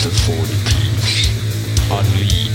to 40 peaks. Unleash.